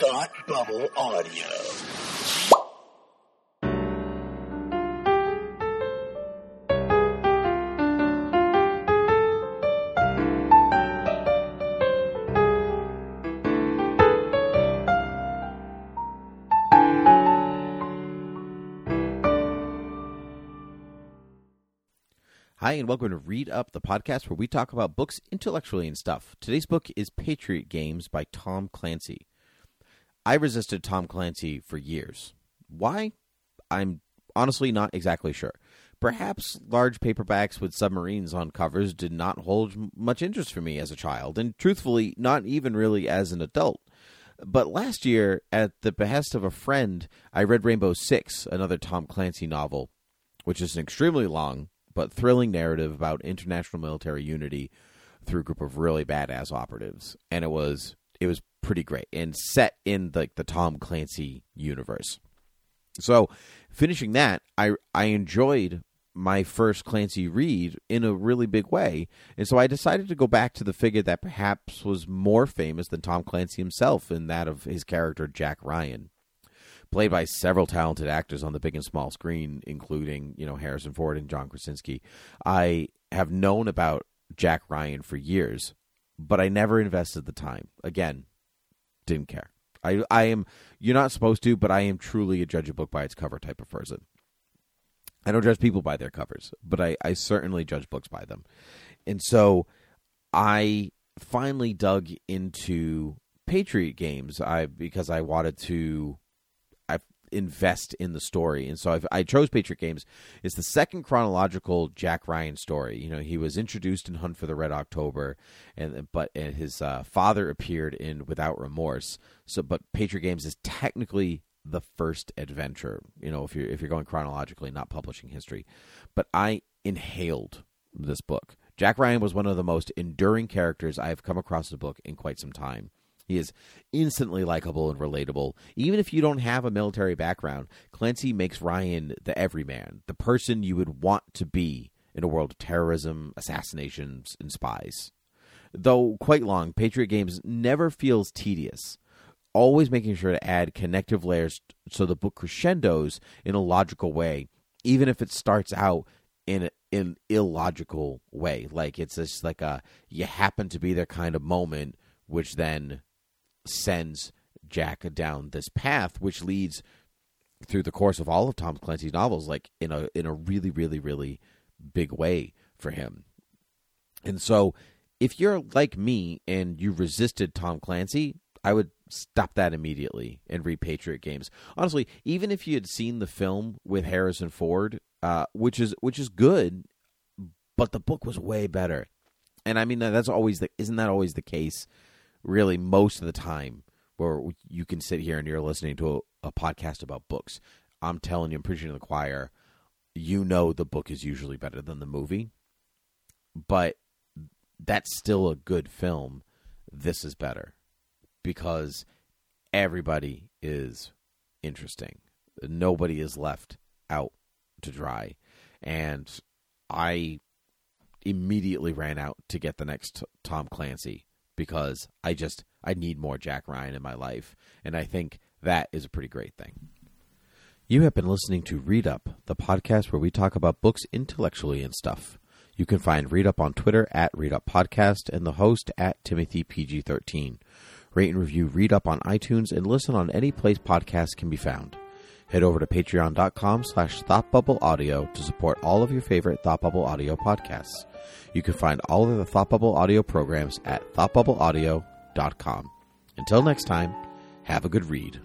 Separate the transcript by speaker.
Speaker 1: Thought Bubble Audio.
Speaker 2: Hi, and welcome to Read Up, the podcast where we talk about books intellectually and stuff. Today's book is Patriot Games by Tom Clancy. I resisted Tom Clancy for years. Why? I'm honestly not exactly sure. Perhaps large paperbacks with submarines on covers did not hold much interest for me as a child, and truthfully, not even really as an adult. But last year, at the behest of a friend, I read Rainbow Six, another Tom Clancy novel, which is an extremely long but thrilling narrative about international military unity through a group of really badass operatives. And it was it was pretty great and set in like the, the Tom Clancy universe. So, finishing that, I I enjoyed my first Clancy read in a really big way. And so I decided to go back to the figure that perhaps was more famous than Tom Clancy himself in that of his character Jack Ryan played by several talented actors on the big and small screen, including you know Harrison Ford and John Krasinski. I have known about Jack Ryan for years, but I never invested the time. Again, didn't care. I I am you're not supposed to, but I am truly a judge a book by its cover type of person. I don't judge people by their covers, but I, I certainly judge books by them. And so I finally dug into Patriot games I because I wanted to invest in the story. And so I've, i chose Patriot Games. It's the second chronological Jack Ryan story. You know, he was introduced in Hunt for the Red October, and but and his uh, father appeared in Without Remorse. So, but Patriot Games is technically the first adventure. You know, if you're if you're going chronologically, not publishing history. But I inhaled this book. Jack Ryan was one of the most enduring characters I have come across in a book in quite some time. He is instantly likable and relatable. Even if you don't have a military background, Clancy makes Ryan the everyman, the person you would want to be in a world of terrorism, assassinations, and spies. Though quite long, Patriot Games never feels tedious, always making sure to add connective layers so the book crescendos in a logical way, even if it starts out in an illogical way. Like it's just like a you happen to be there kind of moment, which then sends Jack down this path, which leads through the course of all of Tom Clancy's novels, like in a in a really, really, really big way for him. And so, if you're like me and you resisted Tom Clancy, I would stop that immediately and read Patriot Games. Honestly, even if you had seen the film with Harrison Ford, uh, which is which is good, but the book was way better. And I mean that's always the isn't that always the case really most of the time where you can sit here and you're listening to a, a podcast about books. I'm telling you, I'm preaching to the choir. You know the book is usually better than the movie, but that's still a good film. This is better because everybody is interesting. Nobody is left out to dry. And I immediately ran out to get the next Tom Clancy because I just I need more Jack Ryan in my life, and I think that is a pretty great thing. You have been listening to Read Up, the podcast where we talk about books intellectually and stuff. You can find Read Up on Twitter at Read Up Podcast and the host at Timothy PG13. Rate and review Read Up on iTunes and listen on any place podcasts can be found. Head over to patreon.com slash thoughtbubbleaudio to support all of your favorite Thought Bubble Audio podcasts. You can find all of the Thought Bubble Audio programs at thoughtbubbleaudio.com. Until next time, have a good read.